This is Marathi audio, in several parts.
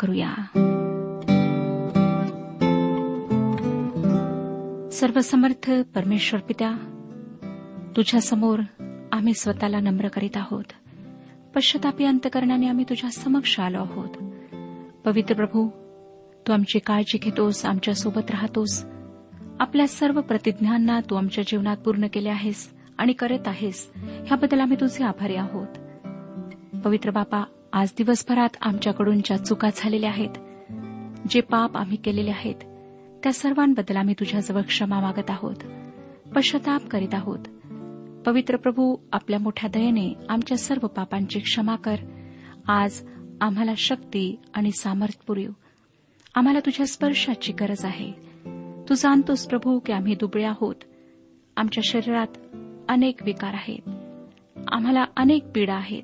प्रार्थना करूया. सर्वसमर्थ परमेश्वर पित्या तुझ्या समोर आम्ही स्वतःला नम्र करीत आहोत. पश्चातापी अंतकरणाने आम्ही तुझ्या समक्ष आलो आहोत. पवित्र प्रभू तू आमची काळजी घेतोस आमच्यासोबत राहतोस. आपल्या सर्व प्रतिज्ञांना तू आमच्या जीवनात पूर्ण केले आहेस आणि करत आहेस. ह्याबद्दल आम्ही तुझे आभारी आहोत. पवित्र बापा आज दिवसभरात आमच्याकडून ज्या चुका झालेल्या आहेत जे पाप आम्ही केलेले आहेत त्या सर्वांबद्दल आम्ही तुझ्याजवळ क्षमा मागत आहोत पश्चाताप करीत आहोत. पवित्र प्रभू आपल्या मोठ्या दयेने आमच्या सर्व पापांची क्षमा कर. आज आम्हाला शक्ती आणि सामर्थ्य पुरव. आम्हाला तुझ्या स्पर्शाची गरज आहे. तू जाणतोस प्रभू की आम्ही दुबळे आहोत. आमच्या शरीरात अनेक विकार आहेत. आम्हाला अनेक पीडा आहेत.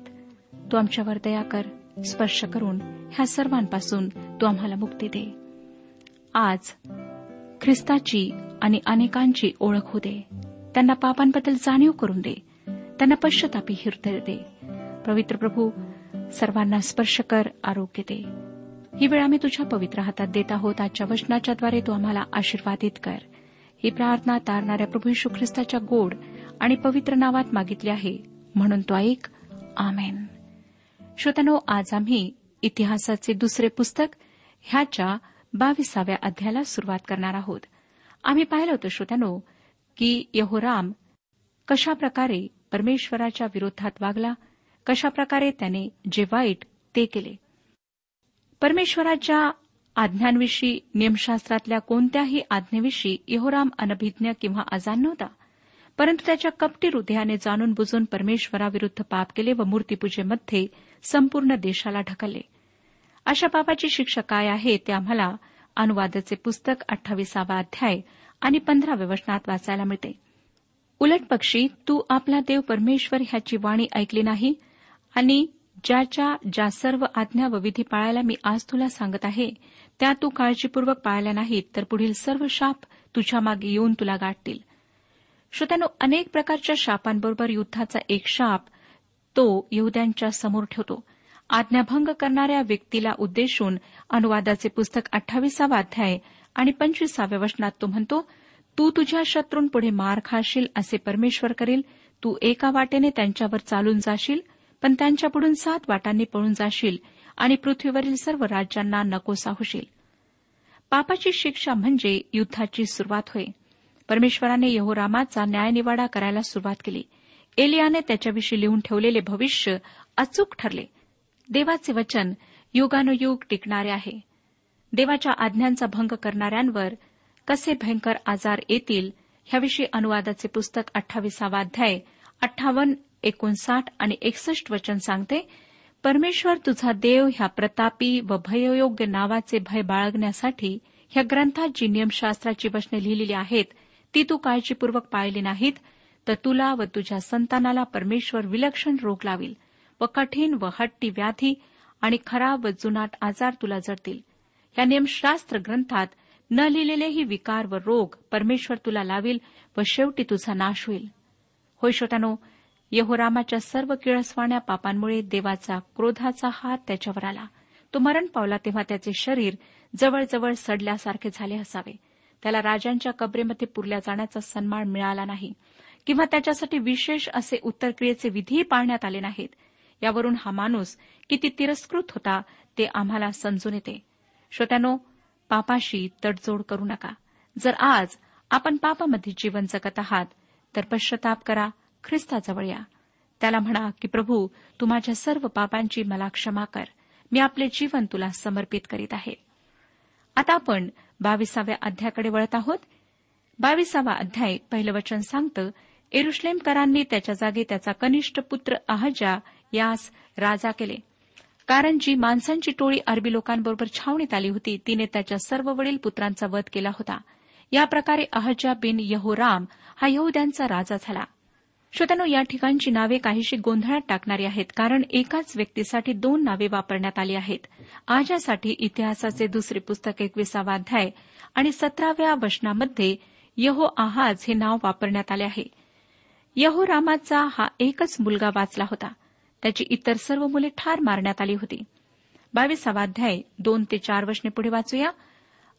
तू आमच्यावर दया कर स्पर्श करून ह्या सर्वांपासून तू आम्हाला मुक्ती दे. आज ख्रिस्ताची आणि अनेकांची ओळख होऊ दे. त्यांना पापांबद्दल जाणीव करून दे. त्यांना पश्चातापी हृदय दे. पवित्र प्रभू सर्वांना स्पर्श कर आरोग्य दे. ही वेळ आम्ही तुझ्या पवित्र हातात देत आहोत. आजच्या वचनाच्याद्वारे तू आम्हाला आशीर्वादित कर. ही प्रार्थना तारणाऱ्या प्रभू यशू ख्रिस्ताच्या गोड आणि पवित्र नावात मागितली आहे. म्हणून तो ऐक. आमेन. श्रोतनो आज आम्ही इतिहासाचे दुसरे पुस्तक ह्याच्या बावीसाव्या अध्यायाला सुरुवात करणार आहोत. आम्ही पाहिलं होतं श्रोत्यानो की यहोराम कशाप्रकारे परमेश्वराच्या विरोधात वागला कशाप्रकारे त्याने जे वाईट ते केले. परमेश्वराच्या आज्ञांविषयी नियमशास्त्रातल्या कोणत्याही आज्ञेविषयी यहोराम अनभिज्ञ किंवा अजाण नव्हता. परंतु त्याच्या कपटी हृदयाने जाणून बुजून परमेश्वराविरुद्ध पाप केले व मूर्तीपूजेमध्ये संपूर्ण देशाला ढकलले. अशा पापाची शिक्षा काय आहे ते आम्हाला अनुवादाचे पुस्तक अठ्ठावीसावा अध्याय आणि पंधराव्या वचनात वाचायला मिळते. उलट पक्षी तू आपला देव परमेश्वर ह्याची वाणी ऐकली नाही? आणि ज्याच्या ज्या सर्व आज्ञा व विधी पाळायला मी आज तुला सांगत आहे त्या तू काळजीपूर्वक पाळल्या नाहीत तर पुढील सर्व शाप तुझ्या मागे येऊन तुला गाठतील. श्रोत्यानो अनेक प्रकारच्या शापांबरोबर युद्धाचा एक शाप तो यहद्यांच्या समोर ठेवतो. आज्ञाभंग करणाऱ्या व्यक्तीला उद्देशून अनुवादाचे पुस्तक अठ्ठावीसावा अध्याय आणि पंचवीसाव्या वचनात तो म्हणतो तू तुझ्या शत्रूंपुढे मार खाशील असे परमेश्वर करेल. तू एका वाटेने त्यांच्यावर चालून जाशील पण त्यांच्यापुढून सात वाटांनी पळून जाशील आणि पृथ्वीवरील सर्व राज्यांना नकोसा होशील पापाची शिक्षा म्हणजे युद्धाची सुरुवात होय. परमेश्वराने यहोरामाचा न्यायनिवाडा करायला सुरुवात केली. एलियाने त्याच्याविषयी लिहून ठेवलेले भविष्य अचूक ठरले. देवाचे वचन युगानुयुग टिकणारे आहे. देवाच्या आज्ञांचा भंग करणाऱ्यांवर कसे भयंकर आजार येतील ह्याविषयी अनुवादाचे पुस्तक अठ्ठावीसावा अध्याय अठ्ठावन्न एकोणसाठ आणि एकसष्ट वचन सांगते परमेश्वर तुझा देव ह्या प्रतापी व भययोग्य नावाचे भय बाळगण्यासाठी ह्या ग्रंथात जी नियमशास्त्राची वचने लिहिलेली आहेत ती तू काळजीपूर्वक पाळली नाहीत तर तुला व तुझ्या संतानाला परमेश्वर विलक्षण रोग लावील व कठीण व हट्टी व्याधी आणि खराब व जुनाट आजार तुला जडतील. या नियमशास्त्र ग्रंथात न लिहिलेलेही विकार व रोग परमेश्वर तुला लावील व शेवटी तुझा नाश होईल. होय श्रोत्यानो यहोरामाच्या सर्व किळसवाण्या पापांमुळे देवाचा क्रोधाचा हात त्याच्यावर आला. तो मरण पावला तेव्हा त्याचे शरीर जवळजवळ सडल्यासारखे झाले असावे. त्याला राजांच्या कबरेमध्ये पुरल्या जाण्याचा सन्मान मिळाला नाही. किंवा त्याच्यासाठी विशेष असे उत्तरक्रियेचे विधीही पाळण्यात आले नाहीत. यावरून हा माणूस किती तिरस्कृत होता ते आम्हाला समजून येते. श्रोत्यानो पापाशी तडजोड करू नका. जर आज आपण पापामध्ये जीवन जगत आहात तर पश्चाताप करा ख्रिस्ताजवळ या. त्याला म्हणा की प्रभू तू माझ्या सर्व पापांची मला क्षमा कर. मी आपले जीवन तुला समर्पित करीत आहे. आता आपण बावीसाव्या अध्यायाकडे वळत आहोत. बावीसावा अध्याय पहिलं वचन सांगतं एरुश्लेमकरांनी त्याच्या जागी त्याचा कनिष्ठ पुत्र अहजा यास राजा केले. कारण जी माणसांची टोळी अरबी लोकांबरोबर छावणीत आली होती तिने त्याच्या सर्व वडील पुत्रांचा वध केला होता. या प्रकारे अहजा बिन यहोराम हा यहुद्यांचा राजा झाला. श्रोत्यानो या ठिकाणची नावे काहीशी गोंधळात टाकणारी आहेत कारण एकाच व्यक्तीसाठी दोन नावे वापरण्यात आली आहेत. आजासाठी इतिहासाचे दुसरे पुस्तक एकविसावा अध्याय आणि सतराव्या वचनामध्ये यहो आहाज हे नाव वापरण्यात आले आहे. यहोरामाचा हा एकच मुलगा वाचला होता. त्याची इतर सर्व मुले ठार मारण्यात आली होती. बावीसावाध्याय दोन ते चार वर्षने पुढे वाचूया.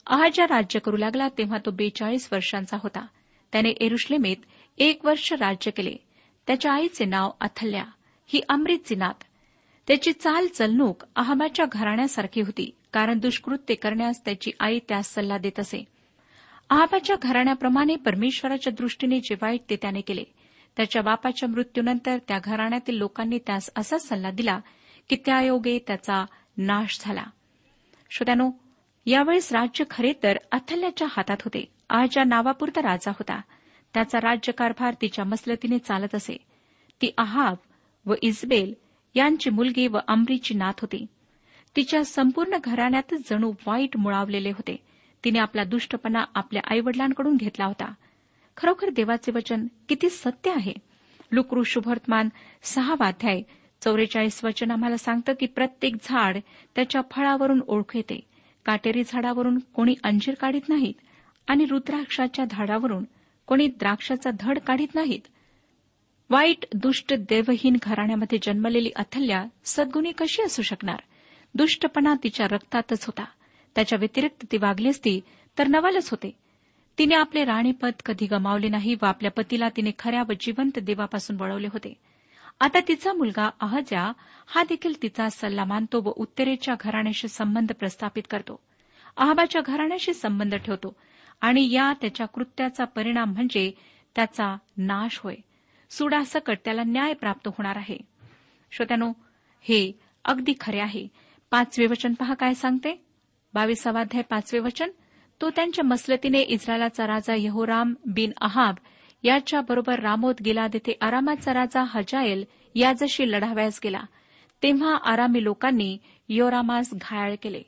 अहाजा राज्य करू लागला तेव्हा तो बेचाळीस वर्षांचा होता. त्याने एरुश्लेमेत एक वर्ष राज्य केले. त्याच्या आईचे नाव अथल्या. ही अमृतची नात. त्याची चाल चलणूक अहमाच्या घराण्यासारखी होती कारण दुष्कृत्य करण्यास त्याची आई त्यास सल्ला देत असे. आहाबाच्या घराण्याप्रमाणे परमेश्वराच्या दृष्टीने जे वाईट ते त्याने केले. त्याच्या बापाच्या मृत्यूनंतर त्या घराण्यातील लोकांनी त्यास असा सल्ला दिला की त्यायोगे त्याचा नाश झाला. श्रोत्यानो यावेळेस राज्य खरे तर अथल्याच्या हातात होते. आजच्या नावापुरता राजा होता. त्याचा राज्यकारभार तिच्या मसलतीने चालत असे. ती आहाब व इस्बेल यांची मुलगी व अमरीची नात होती. तिच्या संपूर्ण घराण्यातच जणू वाईट मुळावलेले होते. तिने आपला दुष्टपणा आपल्या आईवडिलांकडून घेतला होता. खरोखर देवाचे वचन किती सत्य आहे? लुकरू शुभवर्तमान सहा अध्याय. चौवेचाळीस वचन आम्हाला सांगतं की प्रत्येक झाड त्याच्या फळावरून ओळखू येते काटेरी झाडावरून कोणी अंजीर काढीत नाहीत आणि रुद्राक्षाच्या झाडावरून कोणी द्राक्षाचा धड काढीत नाहीत. वाईट दुष्ट देवहीन घराण्यामध्ये जन्मलेली अथल्या सद्गुणी कशी असू शकणार? दुष्टपणा तिच्या रक्तातच होता. त्याच्या व्यतिरिक्त ती वागली असती तर नवालच होते. तिने आपले राणीपद कधी गमावले नाही व आपल्या पतीला तिने खऱ्या व जिवंत देवापासून वळवले होते. आता तिचा मुलगा अहजा हा देखील तिचा सल्ला मानतो व उत्तरेच्या घराण्याशी संबंध प्रस्थापित करतो. अहबाच्या घराण्याशी संबंध ठेवतो आणि या त्याच्या कृत्याचा परिणाम म्हणजे त्याचा नाश होय. सुडासकट त्याला न्याय प्राप्त होणार आहे. श्रोत्यानो हे अगदी खरे आहे. पाचवे वचन पहा काय सांगते? बावीसावाध्याय पाचवे वचन. तो त्यांच्या मसलतीने इस्रायलाचा राजा यहोराम बिन अहाब याच्या बरोबर रामोत गेला तेथे आरामाचा राजा हजायल याजशी लढावयास गेला. तेव्हा आरामी लोकांनी योरामास घायाळ केले.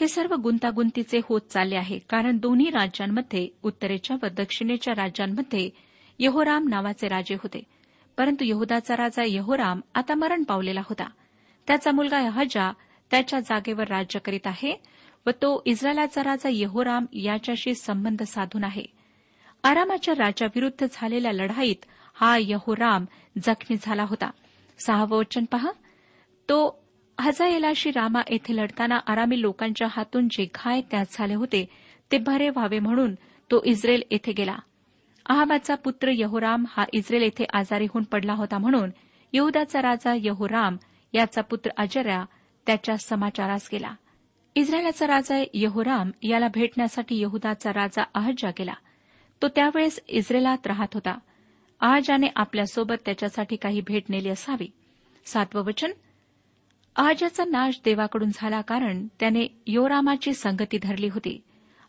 हे सर्व गुंतागुंतीचे होत चालले आहे कारण दोन्ही राज्यांमध्ये उत्तरेच्या व दक्षिणेच्या राज्यांमध्ये यहोराम नावाचे राजे होते. परंतु यहुदाचा राजा यहोराम आता मरण पावलेला होता. त्याचा मुलगा हजा त्याच्या जागेवर राज्य करीत आहे व तो इस्रायलाचा राजा यहोराम याच्याशी संबंध साधून आहे. आरामाच्या राजाविरुद्ध झालेल्या लढाईत हा यहोराम जखमी झाला होता. सहावं वचन पहा. तो हजायलाशी रामा येथे लढताना आरामी लोकांच्या हातून जे घाय त्यात झाले होते ते भरे व्हावे म्हणून तो इस्रेल येथे गेला. अहाबाचा पुत्र यहोराम हा इस्रेल येथे आजारी होऊन पडला होता म्हणून यहुदाचा राजा यहोराम याचा पुत्र अजर्या त्याच्या समाचारास गेला. इस्रायलाचा राजा यहोराम याला भेटण्यासाठी यहुदाचा राजा अहजा गेला. तो त्यावेळेस इस्रेलात राहत होता. अहजाने आपल्यासोबत त्याच्यासाठी काही भेट नेली असावी. सातवं वचन? अहजाचा नाश देवाकडून झाला कारण त्याने योरामाची संगती धरली होती.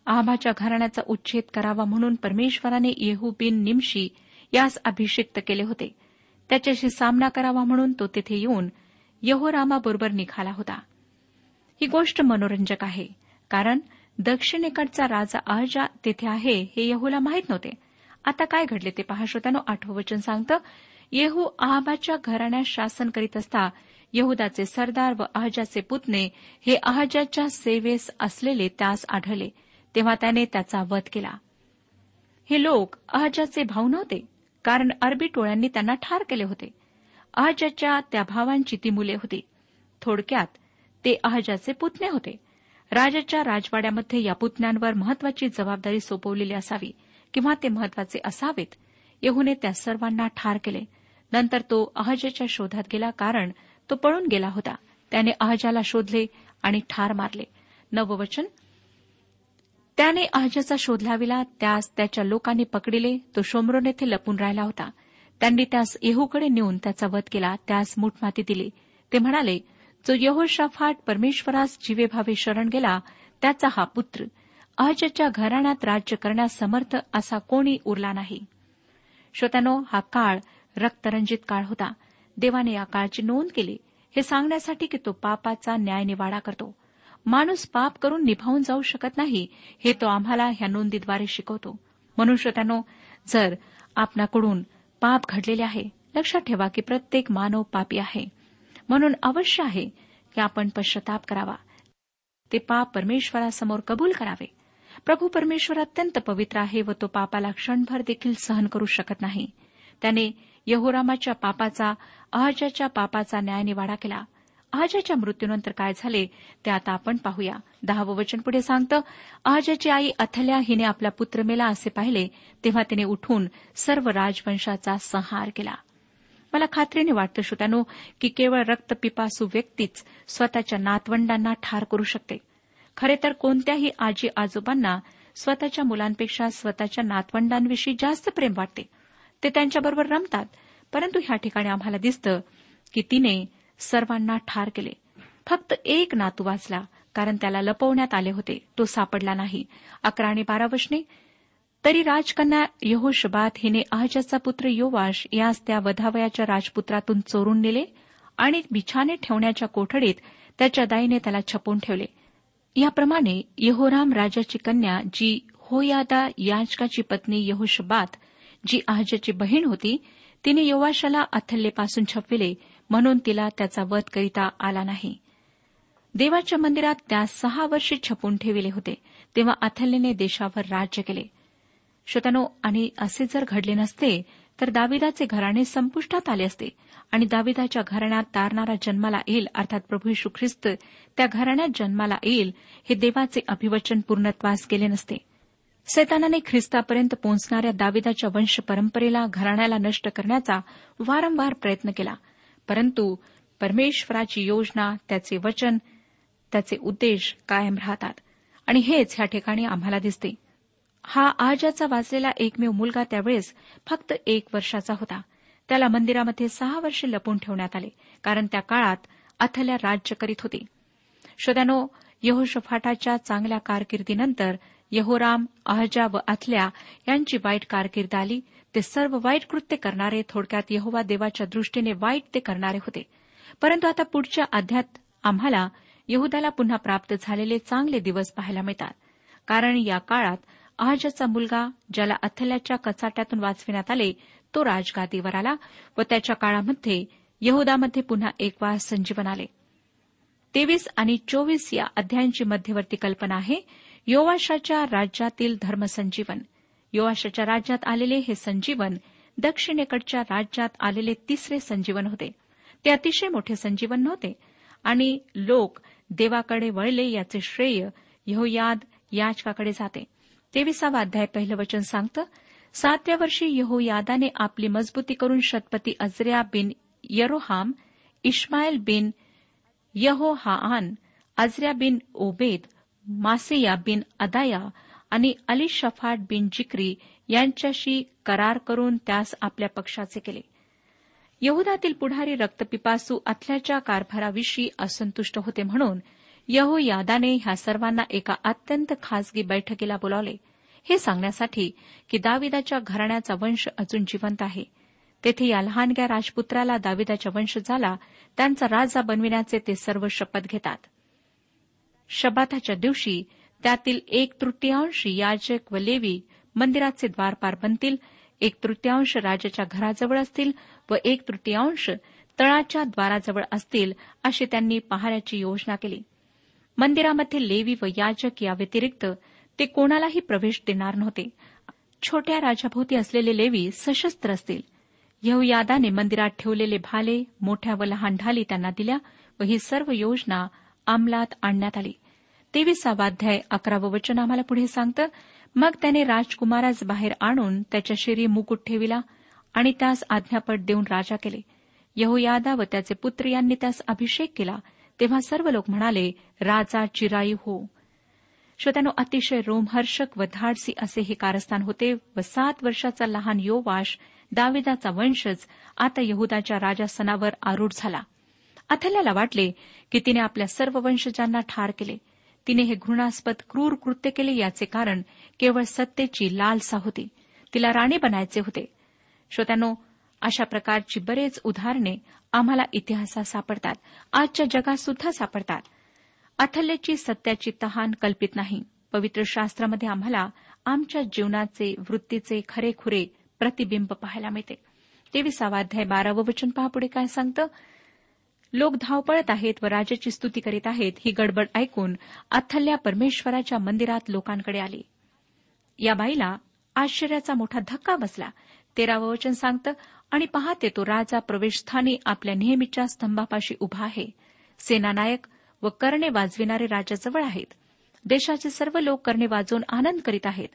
आहाबाच्या घराण्याचा उच्छेद करावा म्हणून परमेश्वराने येहू बिन निमशी यास अभिषिक्त केले होते. त्याच्याशी सामना करावा म्हणून तो तेथे येऊन यहोरामाबरोबर निघाला होता. ही गोष्ट मनोरंजक आहे. कारण दक्षिणेकडचा राजा अहजा तेथे आहे हे येहूला माहीत नव्हते. आता काय घडले ते पहा. श्रोत्यानो आठवं वचन सांगतं येहू अहाबाच्या घराण्यात शासन करीत असता यहुदाचे सरदार व अहजाचे पुतणे हे अहजाच्या सेवेस असलेले त्यास आढळले. तेव्हा त्याने त्याचा वध केला. हे लोक अहजाचे भाऊ नव्हते कारण अरबी टोळ्यांनी त्यांना ठार केले होते. अहजाच्या त्या भावांची ती मुले होती. थोडक्यात ते अहजाचे पुतणे होते. राजाच्या राजवाड्यामध्ये या पुतण्यांवर महत्वाची जबाबदारी सोपवलेली असावी किंवा ते महत्त्वाचे असावेत येहूने त्या सर्वांना ठार केले. नंतर तो अहजाच्या शोधात गेला कारण तो पळून गेला होता. त्याने अहजाला शोधले आणि ठार मारले. नववचन. त्याने अहजाचा शोध लाविला त्यास त्याच्या लोकांनी पकडले तो शोमरोन येथे लपून राहिला होता. त्यांनी त्यास येहूकडे नेऊन त्याचा वध केला त्यास मुठमाती दिली. ते म्हणाले जो यहोशाफाट परमेश्वरास जीवेभावे शरण गेला त्याचा हा पुत्र. अहजच्या घराण्यात राज्य करण्यास समर्थ असा कोणी उरला नाही. श्रोत्यानो हा काळ रक्तरंजित काळ होता. देवाने या काळची नोंद केली. हे सांगण्यासाठी की तो पापाचा न्याय निवाडा करतो. माणूस पाप करून निभावून जाऊ शकत नाही हे तो आम्हाला ह्या नोंदीद्वारे शिकवतो. म्हणून श्रोत्यानो जर आपणाकडून पाप घडलेले आहे लक्षात ठेवा की प्रत्येक मानव पापी आहे. म्हणून अवश्य आहे की आपण पश्चाताप करावा. ते पाप परमेश्वरासमोर कबूल करावे. प्रभू परमेश्वर अत्यंत पवित्र आहे व तो पापाला क्षणभर देखील सहन करू शकत नाही. त्याने यहोरामाच्या पापाचा अहजाच्या पापाचा न्याय निवाडा केला. अहजाच्या मृत्यूनंतर काय झाले ते आता आपण पाहूया. दहावं वचन पुढे सांगतं अहजाची आई अथल्या हिने आपला पुत्र मेला असे पाहिले तेव्हा तिने उठून सर्व राजवंशाचा संहार केला. मला खात्रीने वाटतं श्रोत्यानो की केवळ रक्तपिपासू व्यक्तीच स्वतःच्या नातवंडांना ठार करू शकते. खरे तर कोणत्याही आजी आजोबांना स्वतःच्या मुलांपेक्षा स्वतःच्या नातवंडांविषयी जास्त प्रेम वाटते. ते त्यांच्याबरोबर रमतात परंतु ह्या ठिकाणी आम्हाला दिसतं की तिने सर्वांना ठार केले. फक्त एक नातू वाचला कारण त्याला लपवण्यात आले होते. तो सापडला नाही. अकरा आणि बारा वशने तरी राजकन्या यहोशबात हिने अहजाचा पुत्र योवाश यास त्या वधावयाच्या राजपुत्रातून चोरून नेले आणि बिछाने ठेवण्याच्या कोठडीत त्याच्या दाईने त्याला छपून ठेवले. याप्रमाणे यहोराम राजाची कन्या जी होयादा याचकाची पत्नी यहोशबात जी अहजाची बहीण होती तिने योवाशाला अथल्लेपासून छपविले म्हणून तिला त्याचा वध करिता आला नाही. देवाच्या मंदिरात त्या सहा वर्षे छपून ठेविले होते तेव्हा अथल्लेने देशावर राज्य केले. श्रोत्यानो आणि असे जर घडले नसते तर दाविदाचे घराणे संपुष्टात आले असते. आणि दाविदाच्या घराण्यात तारणारा जन्माला येईल अर्थात प्रभू यशू ख्रिस्त त्या घराण्यात जन्माला येईल हे देवाचे अभिवचन पूर्णत्वास केले नसते. सैतानाने ख्रिस्तापर्यंत पोहोचणाऱ्या दाविदाच्या वंश परंपरेला घराण्याला नष्ट करण्याचा वारंवार प्रयत्न केला. परंतु परमेश्वराची योजना त्याचे वचन त्याचे उद्देश कायम राहतात. आणि हेच ह्या ठिकाणी आम्हाला दिसते. हा आजाचा वाचलेला एकमेव मुलगा त्यावेळेस फक्त एक वर्षाचा होता. त्याला मंदिरामध्ये सहा वर्षे लपून ठेवण्यात आले कारण त्या काळात अथल्या राज्य करीत होते. श्रोत्यानो यहोशफाटाच्या चांगल्या कारकिर्दीनंतर यहोराम अहजा व अथल्या यांची वाईट कारकीर्द आली. ते सर्व वाईट कृत्य करणारे थोडक्यात यहोवा देवाच्या दृष्टीने वाईट ते करणारे होते. परंतु आता पुढच्या अध्यात आम्हाला यहुदाला पुन्हा प्राप्त झालेले चांगले दिवस पाहायला मिळतात. कारण या काळात आजचा मुलगा ज्याला अथल्याच्या कचाट्यातून वाचविण्यात आले तो राजगादीवर आला व त्याच्या काळामध्ये यहदामध्ये पुन्हा एक वार संजीवन आले. तेवीस आणि चोवीस या अध्यायांची मध्यवर्ती कल्पना आहे योवाशाच्या राज्यातील धर्मसंजीवन. योवाशाच्या राज्यात आलेले हे संजीवन दक्षिणेकडच्या राज्यात आलेले तिसरे संजीवन होते. ते अतिशय मोठे संजीवन नव्हते. आणि लोक देवाकडे वळले याचे श्रेय यहोयाद याचकाकडे जाते. तेविसावा अध्याय पहिलं वचन सांगतं सातव्या वर्षी यहो यादाने आपली मजबूती करून शतपती अजऱ्या बिन यरोहाम इश्मायल बिन यहोहाआन अजऱ्या बिन ओबेद मासेया बिन अदाया आणि अली शफाट बिन जिक्री यांच्याशी करार करून त्यास आपल्या पक्षाचे केले. यहुदातील पुढारी रक्तपिपासू अथल्याच्या कारभाराविषयी असंतुष्ट होते म्हणून यहोयादाने ह्या सर्वांना एका अत्यंत खासगी बैठकीला बोलावले. हे सांगण्यासाठी की दाविदाच्या घराण्याचा वंश अजून जिवंत आहे. तेथे या लहानग्या राजपुत्राला दाविदाच्या वंशजाला त्यांचा राजा बनविण्याचे ते सर्व शपथ घेतात. शबाताच्या दिवशी त्यातील एक तृतीयांश याजक व लेवी मंदिराचे द्वारपार बनतील एक तृतीयांश राजाच्या घराजवळ असतील व एक तृतीयांश तळाच्या द्वाराजवळ असतील अशी त्यांनी पहाऱ्याची योजना केली. मंदिरामध्ये लेवी व याजक या व्यतिरिक्त ते कोणालाही प्रवेश देणार नव्हते. छोट्या राजाभोवती असलेले लेवी सशस्त्र असतील. यहुयादाने मंदिरात ठेवलेले भाले मोठ्या व लहान ढाली त्यांना दिल्या व ही सर्व योजना अंमलात आणण्यात आली. तेविसावाध्याय अकरावं वचन आम्हाला पुढे सांगतं मग त्याने राजकुमारास बाहेर आणून त्याच्या शिरी मुकुट ठेविला आणि त्यास आज्ञापट देऊन राजा केले. यहोयादा व त्याचे पुत्र यांनी त्यास अभिषेक केला तेव्हा सर्व लोक म्हणाले राजा चिरायू हो. श्रोत्यानो अतिशय रोमहर्षक व धाडसी असे हे कारस्थान होते व सात वर्षाचा लहान योवाश दाविदाचा वंशज आता यहुदाच्या राजासनावर आरूढ झाला. अथल्याला वाटले की तिने आपल्या सर्व वंशजांना ठार केले. तिने हे घृणास्पद क्रूर कृत्य केले याचे कारण केवळ सत्तेची लालसा होती. तिला राणी बनायचे होते. श्रोत्यानो अशा प्रकारची बरेच उदाहरणे आम्हाला इतिहासात सापडतात. आजच्या जगात सुद्धा सापडतात. अथल्याची सत्याची तहान कल्पित नाही. पवित्र शास्त्रामध्ये आम्हाला आमच्या जीवनाचे वृत्तीचे खरेखुरे प्रतिबिंब पाहायला मिळते. तेविसावा अध्याय बारावं वचन पहा पुढे काय सांगतं? लोक धावपळत आहेत व राजाची स्तुती करीत आहेत ही गडबड ऐकून अथल्या परमेश्वराच्या मंदिरात लोकांकडे आली. या बाईला आश्चर्याचा मोठा धक्का बसला. तेरावं वचन सांगतं आणि पाहते तो राजा प्रवेशस्थानी आपल्या नेहमीच्या स्तंभापाशी उभा आहे. सेनानायक व करणे वाजविणारे राजाजवळ आहेत. देशाचे सर्व लोक करणे वाजवून आनंद करीत आहेत.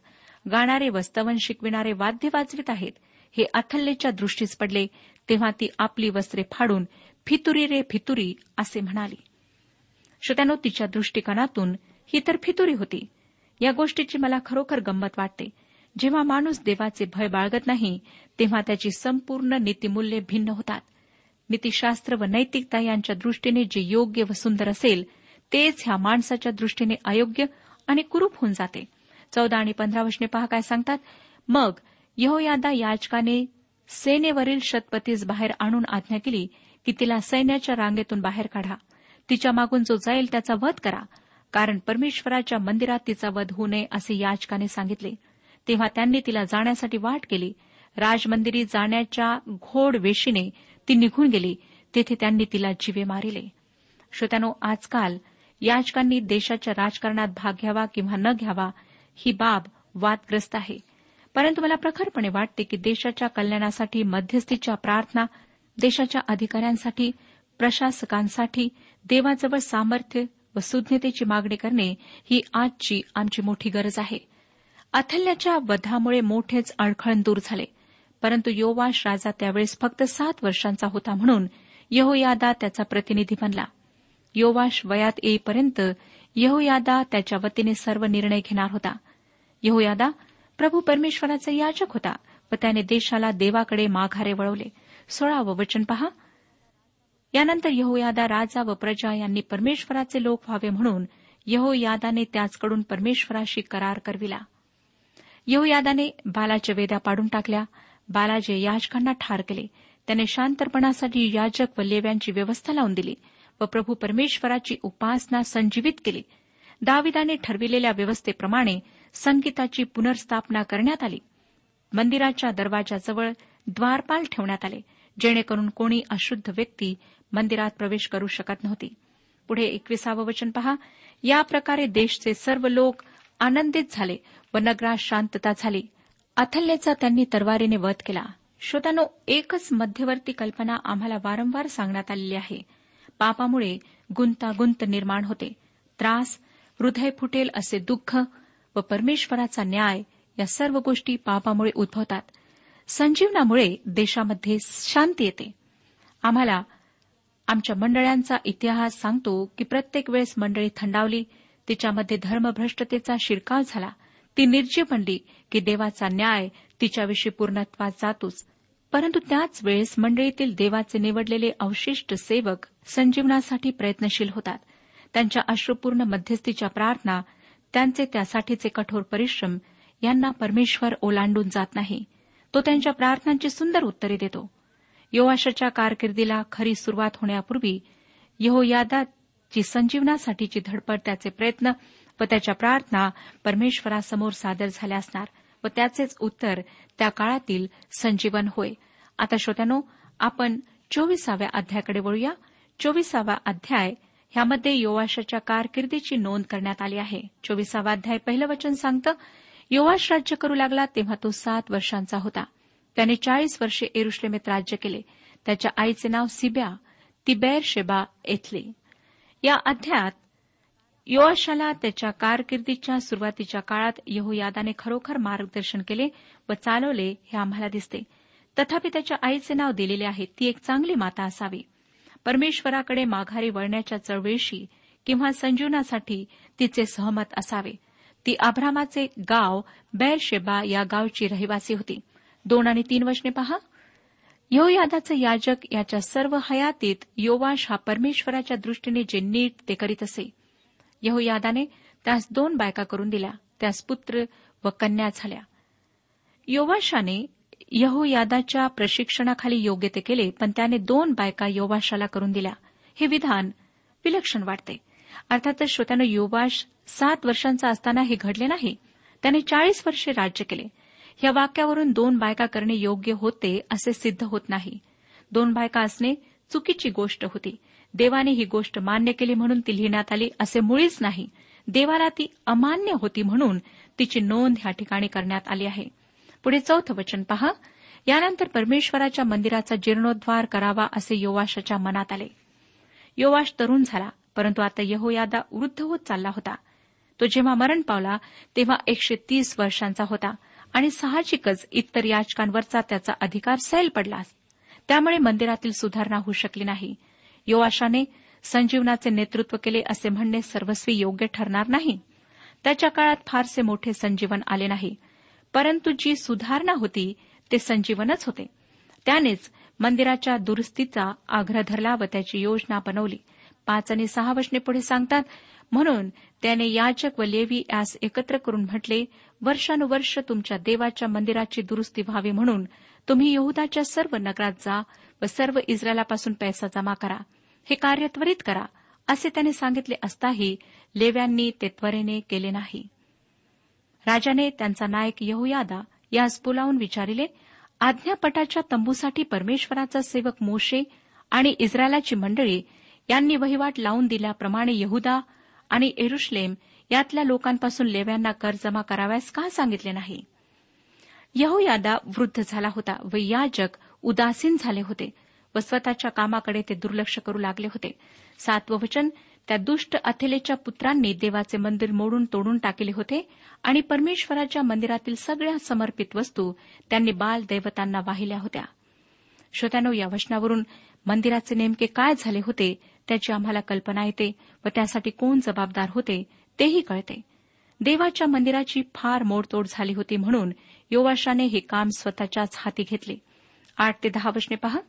गाणारे वस्तवन शिकविणारे वाद्य वाजवित आहेत. हे अथल्लेच्या दृष्टीस पडले तेव्हा ती आपली वस्त्रे फाडून फितुरी रे फितुरी असे म्हणाली. श्रोत्यानो तिच्या दृष्टिकोनातून ही तर फितुरी होती. या गोष्टीची मला खरोखर गंमत वाटते. जेव्हा माणूस देवाचे भय बाळगत नाही तेव्हा त्याची संपूर्ण नीतिमूल्ये भिन्न होतात. नीतिशास्त्र व नैतिकता यांच्या दृष्टीने जे योग्य व सुंदर असेल तेच ह्या माणसाच्या दृष्टीने अयोग्य आणि कुरूप होऊन जाते. चौदा आणि पंधरा वशने पहा काय सांगतात. मग यहोयादा याचकाने सेनेवरील शतपतीस बाहेर आणून आज्ञा केली की तिला सैन्याच्या रांगेतून बाहेर काढा. तिच्या मागून जो जाईल त्याचा वध करा कारण परमेश्वराच्या मंदिरात तिचा वध होऊ नये असे याचकाने सांगितले. तेव्हा त्यांनी तिला जाण्यासाठी वाट केली. राजमंदिरी जाण्याच्या घोड वेशीने ती निघून गेली. तेथे त्यांनी तिला जीवे मारिले. श्रोत्यानो आजकाल याचकांनी देशाच्या राजकारणात भाग घ्यावा किंवा न घ्यावा ही बाब वादग्रस्त आहे. परंतु मला प्रखरपणे वाटते की देशाच्या कल्याणासाठी मध्यस्थीच्या प्रार्थना देशाच्या अधिकाऱ्यांसाठी प्रशासकांसाठी देवाजवळ सामर्थ्य व सुज्ञतेची मागणी करणे ही आजची आमची मोठी गरज आहे. अथल्याच्या वधामुळे मोठेच अडखळण दूर झाले. परंतु योवाश राजा त्यावेळेस फक्त सात वर्षांचा होता म्हणून यहोयादा त्याचा प्रतिनिधी बनला. योवाश वयात येईपर्यंत यहोयादा त्याच्या वतीने सर्व निर्णय घेणार होता. यहोयादा प्रभू परमेश्वराचा याचक होता व त्याने देशाला देवाकडे माघारे वळवले. सोळावं वचन पहा. यानंतर यहोयादा राजा व प्रजा यांनी परमेश्वराचे लोक व्हावे म्हणून यहोयादाने त्याचकडून परमेश्वराशी करार करविला. यहोयादाने बालाच्या वेद्या पाडून टाकल्या. बालाजे याजकांना ठार केले. त्याने शांतपणासाठी याजक व लेव्यांची व्यवस्था लावून दिली व प्रभू परमेश्वराची उपासना संजीवित केली. दाविदाने ठरविलेल्या व्यवस्थेप्रमाणे संगीताची पुनर्स्थापना करण्यात आली. मंदिराच्या दरवाजाजवळ द्वारपाल ठेवण्यात आले जेणेकरून कोणी अशुद्ध व्यक्ती मंदिरात प्रवेश करू शकत नव्हती. पुढे एकविसावं वचन पहा. या प्रकारे देशचे सर्व लोक आनंदित झाले व नगरात शांतता झाली. अथल्याचा त्यांनी तरवारीने वध केला. श्रोतानो एकच मध्यवर्ती कल्पना आम्हाला वारंवार सांगण्यात आलेली आहे. पापामुळे गुंतागुंत निर्माण होते. त्रास हृदय फुटेल असे दुःख व परमेश्वराचा न्याय या सर्व गोष्टी पापामुळे उद्भवतात. संजीवनामुळे देशामध्ये शांती येते. आम्हाला आमच्या मंडळांचा इतिहास सांगतो की प्रत्येक वेळेस मंडळी थंडावली तिच्यामध्ये धर्मभ्रष्टतेचा शिरकाव झाला. ती निर्जीव बनली की देवाचा न्याय तिच्याविषयी पूर्णत्वात जातोच. परंतु त्याच वेळेस मंडळीतील देवाचे निवडलेले अवशिष्ट सेवक संजीवनासाठी प्रयत्नशील होतात. त्यांच्या अश्रुपूर्ण मध्यस्थीच्या प्रार्थना त्यांचे त्यासाठीचे कठोर परिश्रम यांना परमेश्वर ओलांडून जात नाही. तो त्यांच्या प्रार्थनांची सुंदर उत्तरे देतो. योवाशाच्या कारकिर्दीला खरी सुरुवात होण्यापूर्वी जी संजीवनासाठीची धडपड त्याचे प्रयत्न व त्याच्या प्रार्थना परमेश्वरासमोर सादर झाल्या असणार व त्याचेच उत्तर त्या काळातील संजीवन होय. आता श्रोत्यानो आपण चोवीसाव्या अध्यायाकडे वळूया. चोवीसावा अध्याय ह्यामध्ये योवाशाच्या कारकिर्दीची नोंद करण्यात आली आहे. चोवीसावा अध्याय पहिलं वचन सांगतं योवाश राज्य करू लागला तेव्हा तो सात वर्षांचा होता. त्याने चाळीस वर्षे एरुश्लेमेत राज्य केले. त्याच्या आईचे नाव सिब्या ती बेर शेबा येथली. या अध्यायात योआशाला त्याच्या कारकिर्दीच्या सुरुवातीच्या काळात यहोयादाने खरोखर मार्गदर्शन केले व चालवले हे आम्हाला दिसते. तथापि त्याच्या आईचे नाव दिलेले आहे. ती एक चांगली माता असावी. परमेश्वराकडे माघारी वळण्याच्या चळवळीशी किंवा संजीवनासाठी तिचे सहमत असावे. ती आभ्रामाचे गाव बैरशेबा या गावची रहिवासी होती. दोन आणि तीन वचने पहा. यहोयादाचे याजक याच्या सर्व हयातीत योवाश हा परमेश्वराच्या दृष्टीने जे नीट ते करीत असे. यहोयादाने त्यास दोन बायका करून दिल्या. त्यास पुत्र व कन्या झाल्या. योवाशाने यहोयादाच्या प्रशिक्षणाखाली योग्य ते केले पण त्याने दोन बायका योवाशाला करून दिल्या. हे विधान विलक्षण वाटते. अर्थातच श्रोत्यानं योवाश सात वर्षांचा असताना हे घडले नाही. त्याने चाळीस वर्षे राज्य केले. या वाक्यावरून दोन बायका करणे योग्य होते असे सिद्ध होत नाही. दोन बायका असणे चुकीची गोष्ट होती. देवाने ही गोष्ट मान्य केली म्हणून ती लिहिण्यात आली असे मुळीच नाही. देवाला ती अमान्य होती म्हणून तिची नोंद ह्या ठिकाणी करण्यात आली आहे. पुढे चौथं वचन पहा. यानंतर परमेश्वराच्या मंदिराचा जीर्णोद्वार करावा असे योवाशाच्या मनात आले. योवाश तरुण झाला परंतु आता यहोयादा वृद्ध होत चालला होता. तो जेव्हा मरण पावला तेव्हा एकशे तीस वर्षांचा होता. आणि साहजिकच इतर याचकांवरचा त्याचा अधिकार सैल पडला त्यामुळे मंदिरातील सुधारणा होऊ शकली नाही. योवाशाने संजीवनाचे नेतृत्व केले असे म्हणणे सर्वस्वी योग्य ठरणार नाही. त्याच्या काळात फारसे मोठे संजीवन आले नाही. परंतु जी सुधारणा होती ते संजीवनच होते. त्यानेच मंदिराच्या दुरुस्तीचा आग्रह धरला व त्याची योजना बनवली. पाच आणि सहा वचने पुढे सांगतात म्हणून त्याने याचक व लेवी यास एकत्र करून म्हटले वर्षानुवर्ष तुमच्या देवाच्या मंदिराची दुरुस्ती व्हावी म्हणून तुम्ही यहुदाच्या सर्व नगरात जा व सर्व इस्रायलापासून पैसा जमा करा. हे कार्य त्वरित करा असे त्याने सांगितले असताही लेव्यांनी ते त्वरेने केले नाही. राजाने त्यांचा नायक यहुयादा यास बोलावून विचारिले आज्ञापटाच्या तंबूसाठी परमेश्वराचा सेवक मोशे आणि इस्रायलाची मंडळी यांनी वहिवाट लावून दिल्याप्रमाणे यहुदा आणि एरुश्लेम यातल्या लोकांपासून लेव्यांना कर जमा कराव्यास का सांगितले नाही? यहोयादा वृद्ध झाला होता व याजक उदासीन झाले होते व स्वतःच्या कामाकडे ते दुर्लक्ष करू लागले होते. सातवं वचन त्या दुष्ट अथेलेच्या पुत्रांनी देवाचे मंदिर मोडून तोडून टाकले होते आणि परमेश्वराच्या मंदिरातील सगळ्या समर्पित वस्तू त्यांनी बाल दैवतांना वाहिल्या होत्या. श्रोत्यानो या वचनावरून मंदिराचे नेमके काय झाले होते त्याची आम्हाला कल्पना येते व त्यासाठी कोण जबाबदार होते तेही कळते. देवाच्या मंदिराची फार मोडतोड झाली होती म्हणून योवाशाने हे काम स्वतःच्याच हाती घेतले. आठ ते दहा वचने पहा.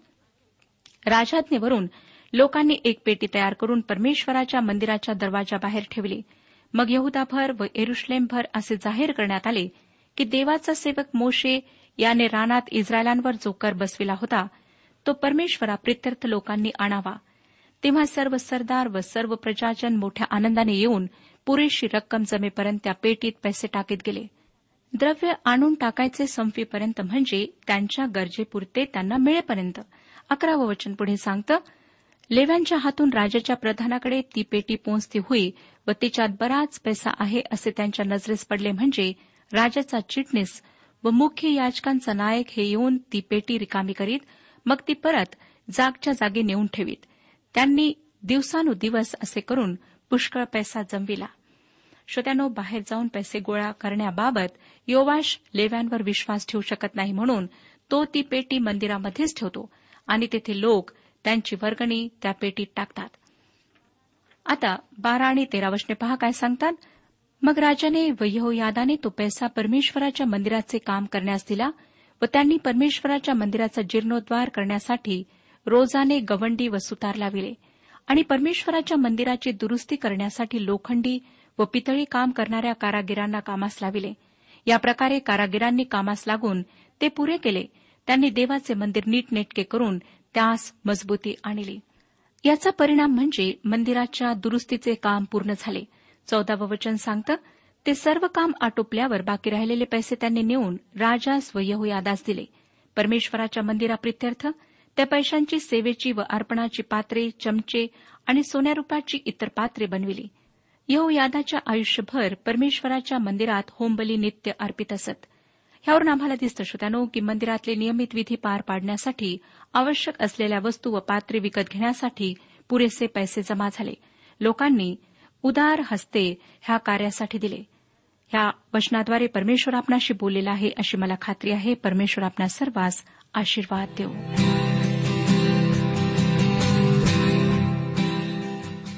राजाज्ञेवरून लोकांनी एक पेटी तयार करून परमेश्वराच्या मंदिराच्या दरवाजाबाहेर ठेवली. मग यहुदाभर व एरुश्लेमभर असे जाहीर करण्यात आले की देवाचा सेवक मोशे याने रानात इस्रायलांवर जो कर बसविला होता तो परमेश्वरा प्रित्यर्थ लोकांनी आणावा. तेव्हा सर्व सरदार व सर्व प्रजाजन मोठ्या आनंदाने येऊन पुरेशी रक्कम जमेपर्यंत त्या पेटीत पैसे टाकीत गेले. द्रव्य आणून टाकायचे संपीपर्यंत म्हणजे त्यांच्या गरजेपुरते त्यांना मिळेपर्यंत. अकरावं वचन पुढे सांगतं लेव्यांच्या हातून राजाच्या प्रधानाकडे ती पेटी पोचती होई व तिच्यात बराच पैसा आहे असे त्यांच्या नजरेस पडले म्हणजे राजाचा चिटणीस व मुख्य याचकांचा नायक हे येऊन ती पेटी रिकामी करीत मग ती परत जागच्या जागी नेऊन ठेवीत. त्यांनी दिवसानुदिवस असे करून पुष्कळ पैसा जमविला. श्रोत्यानो बाहेर जाऊन पैसे गोळा करण्याबाबत योवाश लेव्यांवर विश्वास ठेवू शकत नाही म्हणून तो ती पेटी मंदिरामध्येच ठेवतो आणि तेथे लोक त्यांची वर्गणी त्या पेटीत टाकतात. आता बारा आणि तेरा वचने पहा काय सांगतात. मग राजाने व यहोयादाने तो पैसा परमेश्वराच्या मंदिराचे काम करण्यास दिला व त्यांनी परमेश्वराच्या मंदिराचा जीर्णोद्वार करण्यासाठी रोजाने गवंडी व सुतार लाविले आणि परमेश्वराच्या मंदिराची दुरुस्ती करण्यासाठी लोखंडी व पितळी काम करणाऱ्या कारागिरांना कामास लाविले. या प्रकारे कारागिरांनी कामास लागून ते पुरे केले. त्यांनी देवाचे मंदिर नीटनेटके करून त्यास मजबूती आणली. याचा परिणाम म्हणजे मंदिराच्या दुरुस्तीचे काम पूर्ण झाले. चौदावं वचन सांगतं ते सर्व काम आटोपल्यावर बाकी राहिलेले पैसे त्यांनी नेऊन राजास व यहोयादास दिले. परमेश्वराच्या मंदिराप्रित्यर्थ त्या पैशांची सेवेची व अर्पणाची पात्रे चमचे आणि सोन्यारुपाची इतर पात्रे बनविली. यहोयादाच्या आयुष्यभर परमेश्वराच्या मंदिरात होमबली नित्य अर्पित असत. यावरून आम्हाला दिसतं श्रोत्यानो की मंदिरातले नियमित विधी पार पाडण्यासाठी आवश्यक असलेल्या वस्तू व पात्रे विकत घेण्यासाठी पुरेसे पैसे जमा झाले. लोकांनी उदार हस्ते ह्या कार्यासाठी दिले. ह्या वचनाद्वारे परमेश्वर आपणाशी बोललेला आहे अशी मला खात्री आहे. परमेश्वर आपणा सर्वांस आशीर्वाद देऊ